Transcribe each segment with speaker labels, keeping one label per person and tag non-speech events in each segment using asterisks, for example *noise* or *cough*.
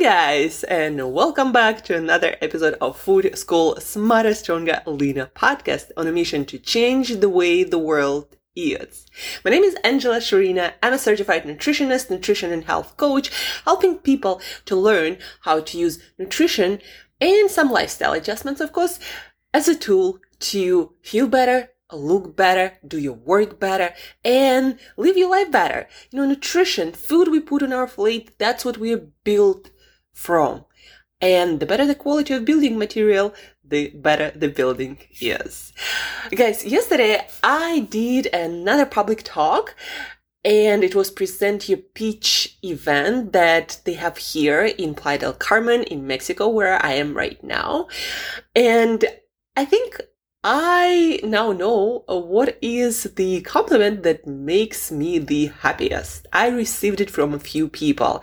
Speaker 1: Guys, and welcome back to another episode of Food School Smarter, Stronger, Leaner podcast on a mission to change the way the world eats. My name is Angela Shurina. I'm a certified nutritionist, nutrition and health coach, helping people to learn how to use nutrition and some lifestyle adjustments, of course, as a tool to feel better, look better, do your work better, and live your life better. You know, nutrition, food we put on our plate, that's what we're built from. And the better the quality of building material, the better the building is. Guys, yesterday I did another public talk and it was present your pitch event that they have here in Playa del Carmen in Mexico, where I am right now. And I think I now know uh, what is the compliment that makes me the happiest. I received it from a few people.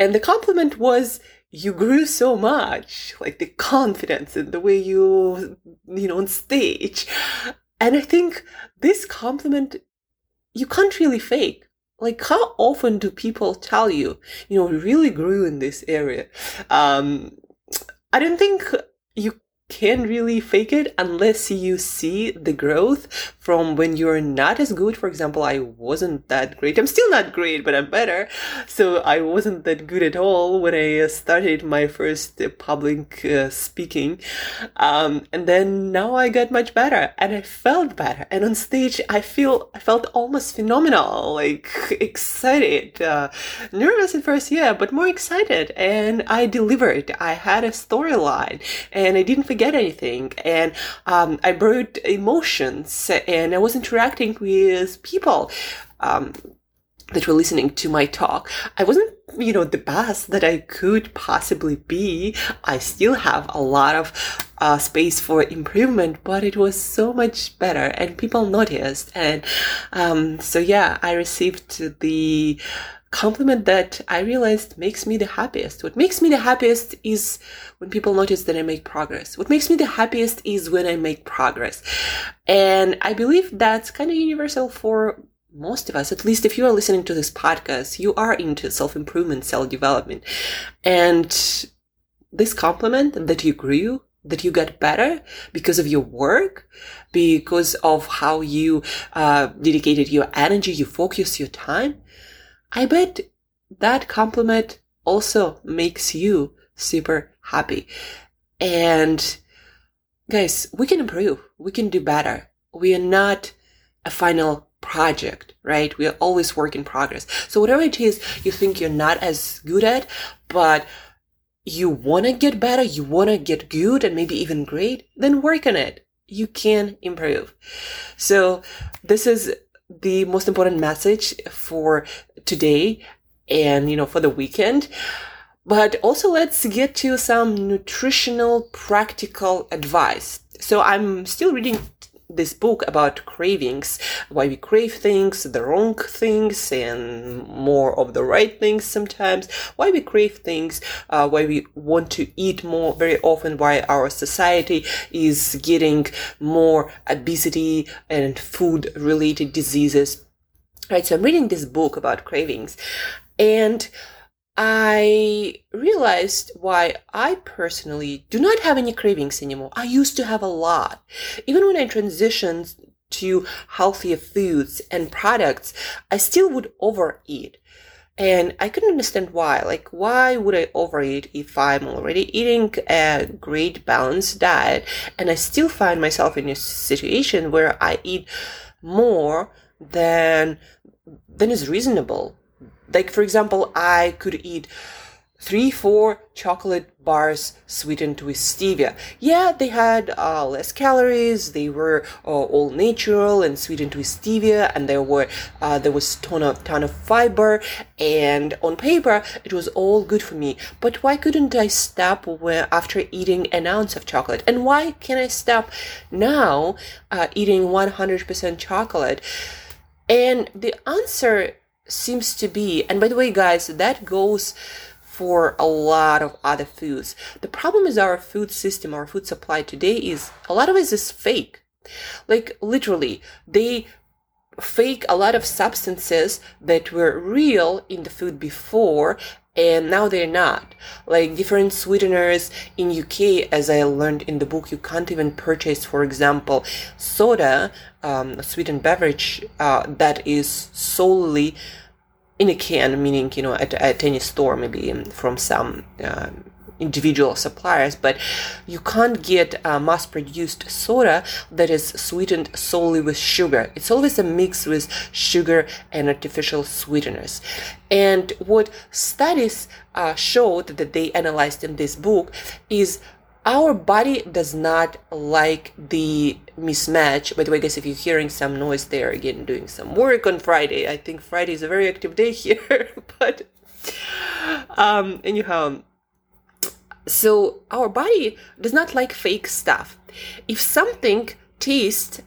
Speaker 1: And the compliment was, you grew so much, like the confidence and the way you, you know, on stage. And I think this compliment, you can't really fake. Like, how often do people tell you, you know, you really grew in this area? Um, I don't think you can really fake it unless you see the growth from when you're not as good. For example, I wasn't that great. I'm still not great, but I'm better. So I wasn't that good at all when I started my first public uh, speaking. Um, and then now I got much better and I felt better. And on stage, I feel, I felt almost phenomenal, like *laughs* excited, uh, nervous at first, yeah, but more excited. And I delivered. I had a storyline and I didn't forget anything. And um, I brought emotions and I was interacting with people. Um, that were listening to my talk. I wasn't, you know, the best that I could possibly be. I still have a lot of uh, space for improvement, but it was so much better and people noticed. And um, so, yeah, I received the compliment that I realized makes me the happiest. What makes me the happiest is when people notice that I make progress. What makes me the happiest is when I make progress. And I believe that's kind of universal for most of us, at least if you are listening to this podcast, you are into self improvement, self development. And this compliment that you grew, that you got better because of your work, because of how you uh, dedicated your energy, you focus your time, I bet that compliment also makes you super happy. And guys, we can improve. We can do better. We are not a final project, right? We are always work in progress. So whatever it is you think you're not as good at, but you want to get better, you want to get good and maybe even great, then work on it. You can improve. So this is the most important message for today and, you know, for the weekend. But also let's get to some nutritional practical advice. So I'm still reading this book about cravings, why we crave things, the wrong things, and more of the right things sometimes, why we crave things, uh, why we want to eat more very often, why our society is getting more obesity and food related diseases. Right, so I'm reading this book about cravings and I realized why I personally do not have any cravings anymore. I used to have a lot. Even when I transitioned to healthier foods and products, I still would overeat. And I couldn't understand why. Like, why would I overeat if I'm already eating a great balanced diet and I still find myself in a situation where I eat more than than is reasonable like for example, I could eat three, four chocolate bars sweetened with stevia. Yeah, they had uh, less calories. They were uh, all natural and sweetened with stevia, and there were uh, there was ton of ton of fiber. And on paper, it was all good for me. But why couldn't I stop after eating an ounce of chocolate? And why can I stop now uh, eating 100% chocolate? And the answer seems to be, and by the way, guys, that goes for a lot of other foods. The problem is our food system, our food supply today is a lot of it is fake. Like literally, they fake a lot of substances that were real in the food before and now they're not. Like different sweeteners in uk as i learned in the book you can't even purchase for example soda um, a sweetened beverage uh, that is solely in a can meaning you know at, at any store maybe from some uh, individual suppliers, but you can't get a mass produced soda that is sweetened solely with sugar. It's always a mix with sugar and artificial sweeteners. And what studies uh, showed that they analyzed in this book is our body does not like the mismatch. By the way, guys, if you're hearing some noise there, again, doing some work on Friday. I think Friday is a very active day *laughs* here, but um, anyhow, so our body does not like fake stuff. If something tastes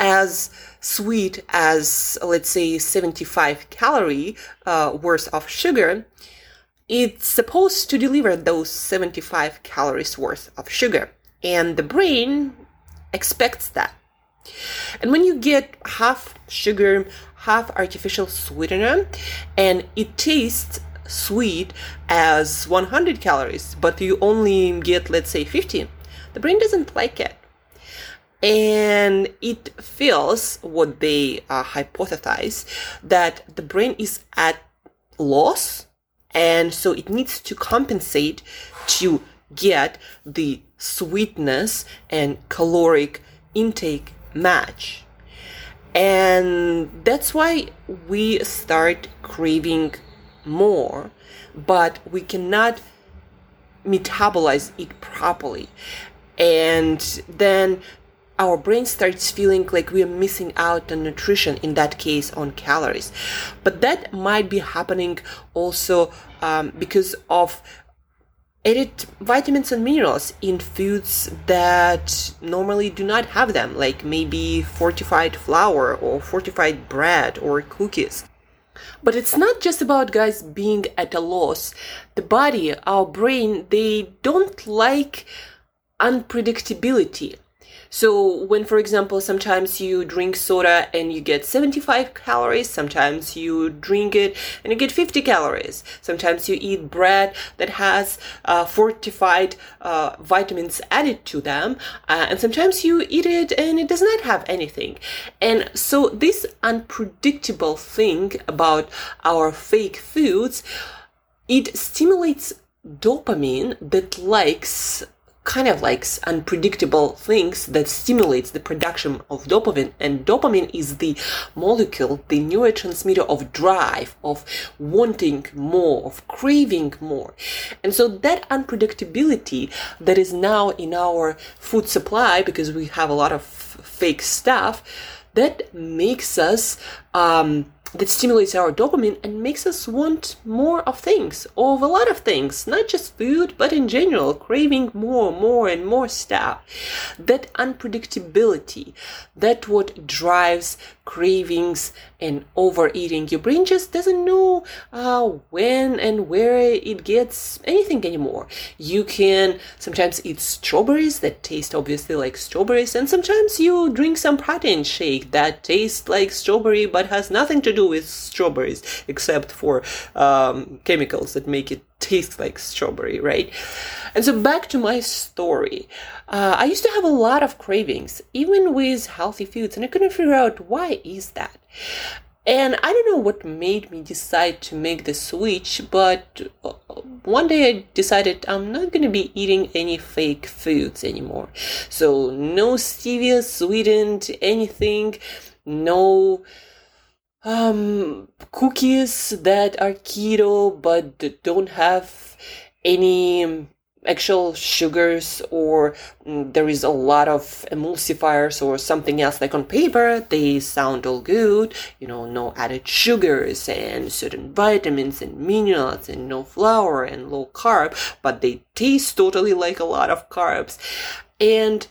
Speaker 1: as sweet as let's say 75 calorie uh, worth of sugar, it's supposed to deliver those 75 calories worth of sugar, and the brain expects that. And when you get half sugar, half artificial sweetener, and it tastes sweet as 100 calories, but you only get, let's say, 50, the brain doesn't like it. And it feels what they uh, hypothesize that the brain is at loss, and so it needs to compensate to get the sweetness and caloric intake match. And that's why we start craving more, but we cannot metabolize it properly. And then our brain starts feeling like we are missing out on nutrition, in that case, on calories. But that might be happening also um, because of added vitamins and minerals in foods that normally do not have them, like maybe fortified flour or fortified bread or cookies. But it's not just about guys being at a loss. The body, our brain, they don't like unpredictability. So when, for example, sometimes you drink soda and you get 75 calories, sometimes you drink it and you get 50 calories. Sometimes you eat bread that has uh, fortified uh, vitamins added to them, uh, and sometimes you eat it and it does not have anything. And so this unpredictable thing about our fake foods, it stimulates dopamine that likes kind of like unpredictable things that stimulates the production of dopamine and dopamine is the molecule the neurotransmitter of drive of wanting more of craving more. And so that unpredictability that is now in our food supply because we have a lot of fake stuff that makes us um, that stimulates our dopamine and makes us want more of things, of a lot of things, not just food, but in general, craving more, more, and more stuff. That unpredictability, that what drives cravings and overeating. Your brain just doesn't know uh, when and where it gets anything anymore. You can sometimes eat strawberries that taste obviously like strawberries, and sometimes you drink some protein shake that tastes like strawberry but has nothing to do with strawberries except for um, chemicals that make it taste like strawberry, right? And so back to my story. Uh, I used to have a lot of cravings, even with healthy foods, and I couldn't figure out why is that. And I don't know what made me decide to make the switch, but uh, one day I decided I'm not to be eating any fake foods anymore. So no stevia, sweetened anything, no um cookies that are keto but don't have any actual sugars or mm, there is a lot of emulsifiers or something else like on paper they sound all good you know no added sugars and certain vitamins and minerals and no flour and low carb but they taste totally like a lot of carbs and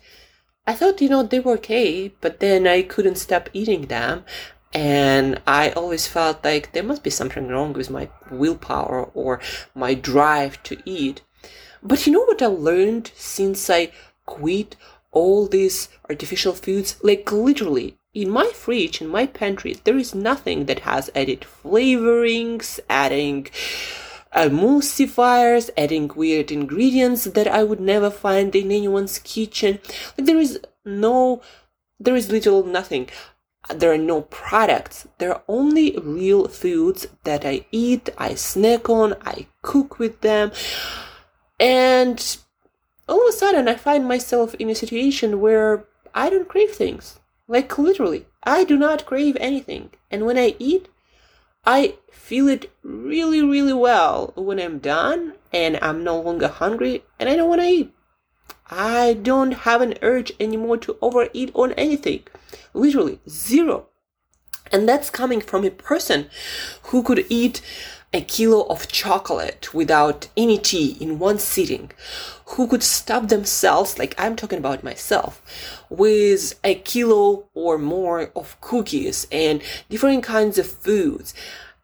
Speaker 1: I thought, you know, they were okay, but then I couldn't stop eating them. And I always felt like there must be something wrong with my willpower or my drive to eat. But you know what I learned since I quit all these artificial foods? Like literally, in my fridge, in my pantry, there is nothing that has added flavorings, adding uh, emulsifiers, adding weird ingredients that I would never find in anyone's kitchen. Like there is no, there is little nothing. There are no products. There are only real foods that I eat, I snack on, I cook with them. And all of a sudden I find myself in a situation where I don't crave things. Like literally, I do not crave anything. And when I eat, I feel it really, really well when I'm done and I'm no longer hungry and I don't want to eat. I don't have an urge anymore to overeat on anything. Literally, zero. And that's coming from a person who could eat a kilo of chocolate without any tea in one sitting, who could stop themselves, like I'm talking about myself, with a kilo or more of cookies and different kinds of foods.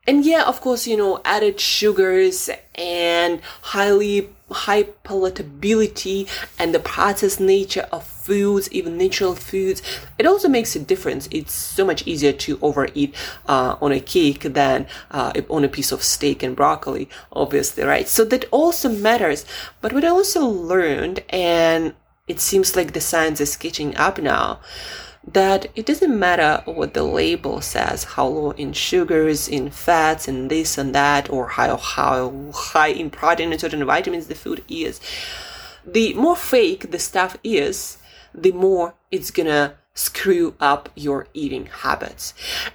Speaker 1: And yeah, of course, you know, added sugars and highly high palatability and the processed nature of foods, even natural foods, it also makes a difference. It's so much easier to overeat uh, on a cake than uh, on a piece of steak and broccoli, obviously, right? So that also matters. But what I also learned, and it seems like the science is catching up now, that it doesn't matter what the label says, how low in sugars, in fats, and this and that, or how, how high in protein and certain vitamins the food is. The more fake the stuff is, the more it's gonna screw up your eating habits.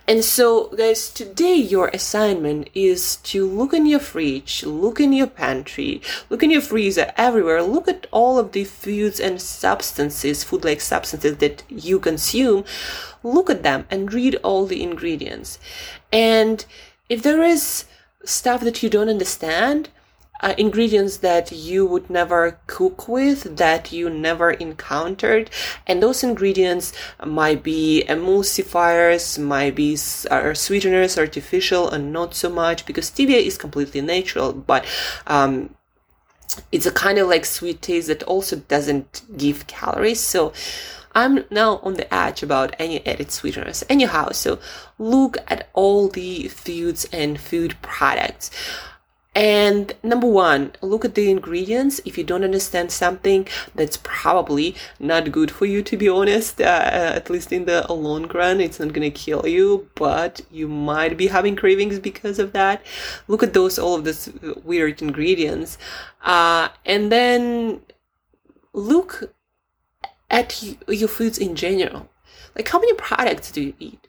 Speaker 1: And so, guys, today your assignment is to look in your fridge, look in your pantry, look in your freezer, everywhere. Look at all of the foods and substances, food like substances that you consume. Look at them and read all the ingredients. And if there is stuff that you don't understand, uh, ingredients that you would never cook with, that you never encountered. And those ingredients might be emulsifiers, might be uh, sweeteners, artificial, and not so much because stevia is completely natural, but um, it's a kind of like sweet taste that also doesn't give calories. So I'm now on the edge about any added sweeteners. Anyhow, so look at all the foods and food products. And number one, look at the ingredients. If you don't understand something, that's probably not good for you, to be honest. Uh, at least in the long run, it's not gonna kill you, but you might be having cravings because of that. Look at those, all of those weird ingredients. Uh, and then look at your foods in general. Like, how many products do you eat?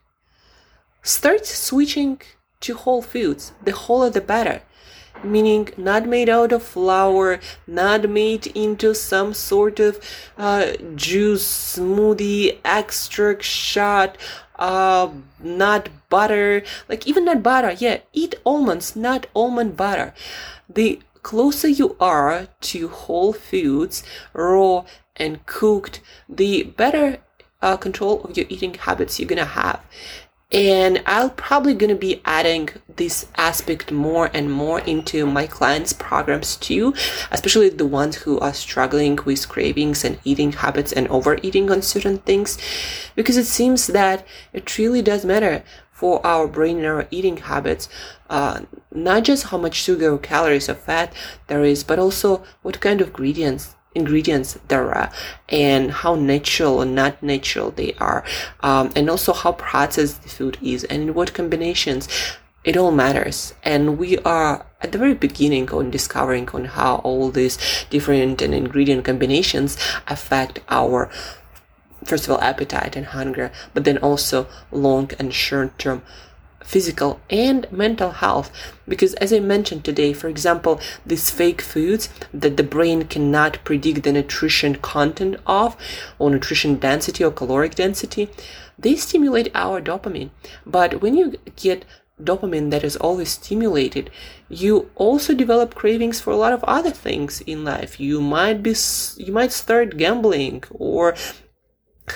Speaker 1: Start switching to whole foods. The wholer, the better meaning not made out of flour, not made into some sort of uh, juice, smoothie, extract shot, uh, not butter, like even not butter. Yeah, eat almonds, not almond butter. The closer you are to whole foods, raw and cooked, the better uh, control of your eating habits you're gonna have and I'll probably gonna be adding this aspect more and more into my clients' programs too, especially the ones who are struggling with cravings and eating habits and overeating on certain things, because it seems that it really does matter for our brain and our eating habits, uh, not just how much sugar or calories or fat there is, but also what kind of ingredients ingredients there are and how natural or not natural they are um, and also how processed the food is and in what combinations. It all matters. And we are at the very beginning on discovering on how all these different and ingredient combinations affect our first of all appetite and hunger but then also long and short term physical and mental health. Because as i mentioned today for example these fake foods that the brain cannot predict the nutrition content of or nutrition density or caloric density they stimulate our dopamine. But when you get dopamine that is always stimulated you also develop cravings for a lot of other things in life. You might be you might start gambling or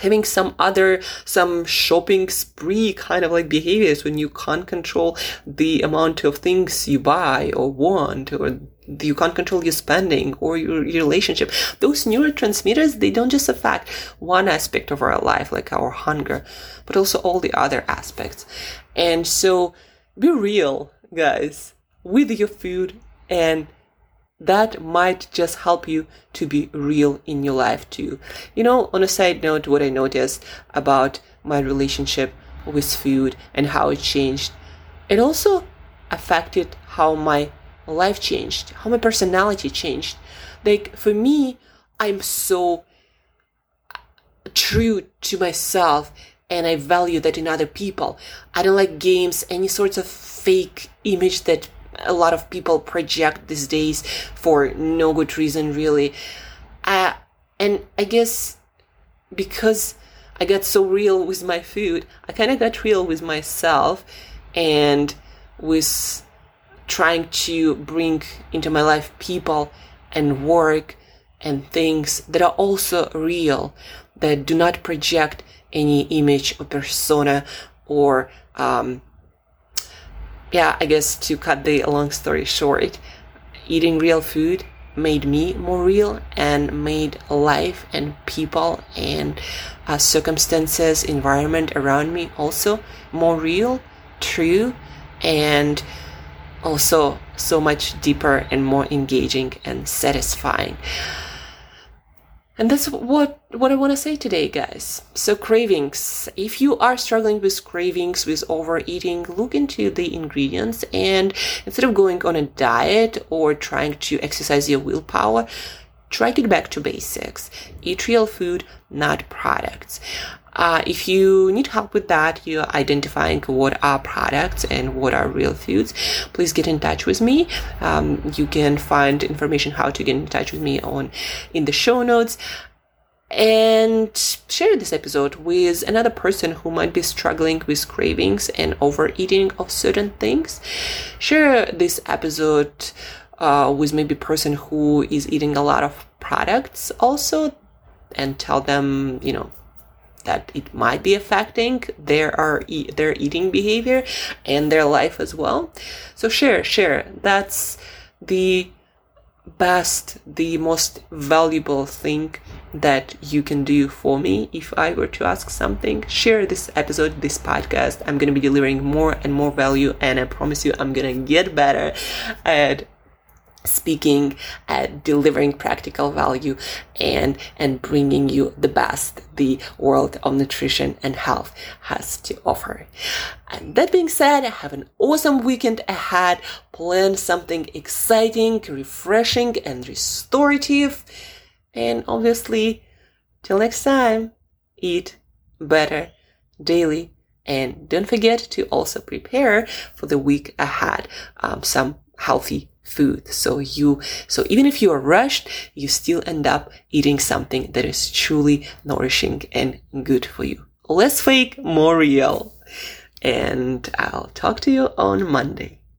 Speaker 1: having some other some shopping spree kind of like behaviors when you can't control the amount of things you buy or want or you can't control your spending or your, your relationship. Those neurotransmitters they don't just affect one aspect of our life like our hunger but also all the other aspects. And so be real guys with your food And that might just help you to be real in your life too. You know, on a side note, what I noticed about my relationship with food and how it changed, it also affected how my life changed, how my personality changed. Like for me, I'm so true to myself and I value that in other people. I don't like games, any sorts of fake image that a lot of people project these days for no good reason, really. Uh, and I guess because I got so real with my food, I kind of got real with myself and with trying to bring into my life people and work and things that are also real, that do not project any image or persona or, um, yeah, I guess to cut the long story short, eating real food made me more real and made life and people and uh, circumstances, environment around me also more real, true, and also so much deeper and more engaging and satisfying. And that's what, what I want to say today, guys. So cravings. If you are struggling with cravings, with overeating, look into the ingredients and instead of going on a diet or trying to exercise your willpower, try to get back to basics. Eat real food, not products. Uh, if you need help with that, you're identifying what are products and what are real foods, please get in touch with me. Um, you can find information how to get in touch with me on in the show notes and share this episode with another person who might be struggling with cravings and overeating of certain things. Share this episode uh, with maybe person who is eating a lot of products also and tell them, you know, that it might be affecting their are their eating behavior and their life as well. So share, share. That's the best, the most valuable thing that you can do for me if I were to ask something. Share this episode, this podcast. I'm going to be delivering more and more value, and I promise you, I'm going to get better at speaking at delivering practical value and and bringing you the best the world of nutrition and health has to offer. And that being said have an awesome weekend ahead. Plan something exciting refreshing and restorative. And obviously till next time eat better daily. And don't forget to also prepare for the week ahead um, some healthy food. So you, so even if you are rushed, you still end up eating something that is truly nourishing and good for you. Less fake, more real. And I'll talk to you on Monday.